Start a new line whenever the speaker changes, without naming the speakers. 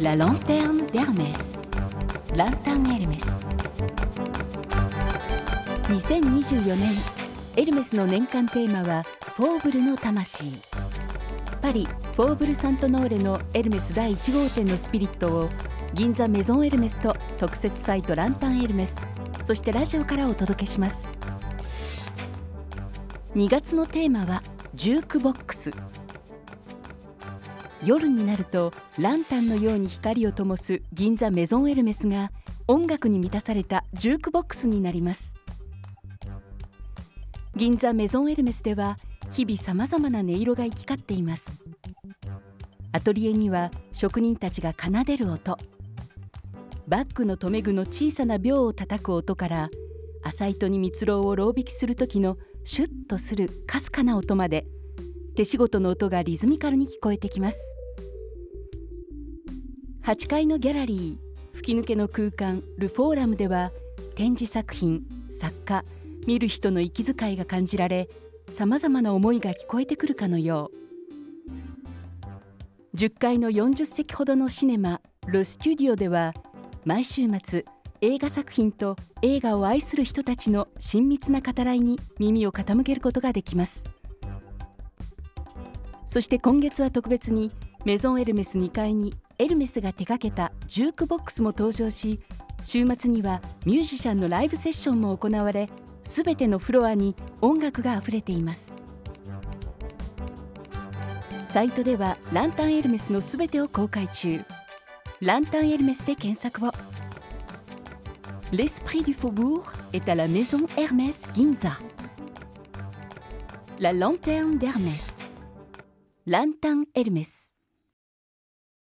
La lanterne d'Hermès. ランタンエルメス2024年エルメスの年間テーマはフォーブルの魂。パリフォーブル・サントノーレのエルメス第1号店のスピリットを銀座メゾンエルメスと特設サイトランタンエルメスそしてラジオからお届けします。2月のテーマはジュークボックス。夜になるとランタンのように光を灯す銀座メゾンエルメスが音楽に満たされたジュークボックスになります。銀座メゾンエルメスでは日々さまざまな音色が行き交っています。アトリエには職人たちが奏でる音。バッグの留め具の小さな秒を叩く音から浅糸に蜜蝋をろう引きする時のシュッとするかすかな音まで。手仕事の音がリズミカルに聞こえてきます。8階のギャラリー吹き抜けの空間ルフォーラムでは展示作品作家見る人の息遣いが感じられさまざまな思いが聞こえてくるかのよう。10階の40席ほどのシネマル・スチュディオでは毎週末映画作品と映画を愛する人たちの親密な語らいに耳を傾けることができます。そして今月は特別にメゾンエルメス2階にエルメスが手掛けたジュークボックスも登場し週末にはミュージシャンのライブセッションも行われすべてのフロアに音楽があふれていますサイトではランタンエルメスのすべてを公開中ランタンエルメスで検索を L'esprit du faubourg est à la maison Hermès Ginza. La lanterne d'Hermès. ランタンエルメス。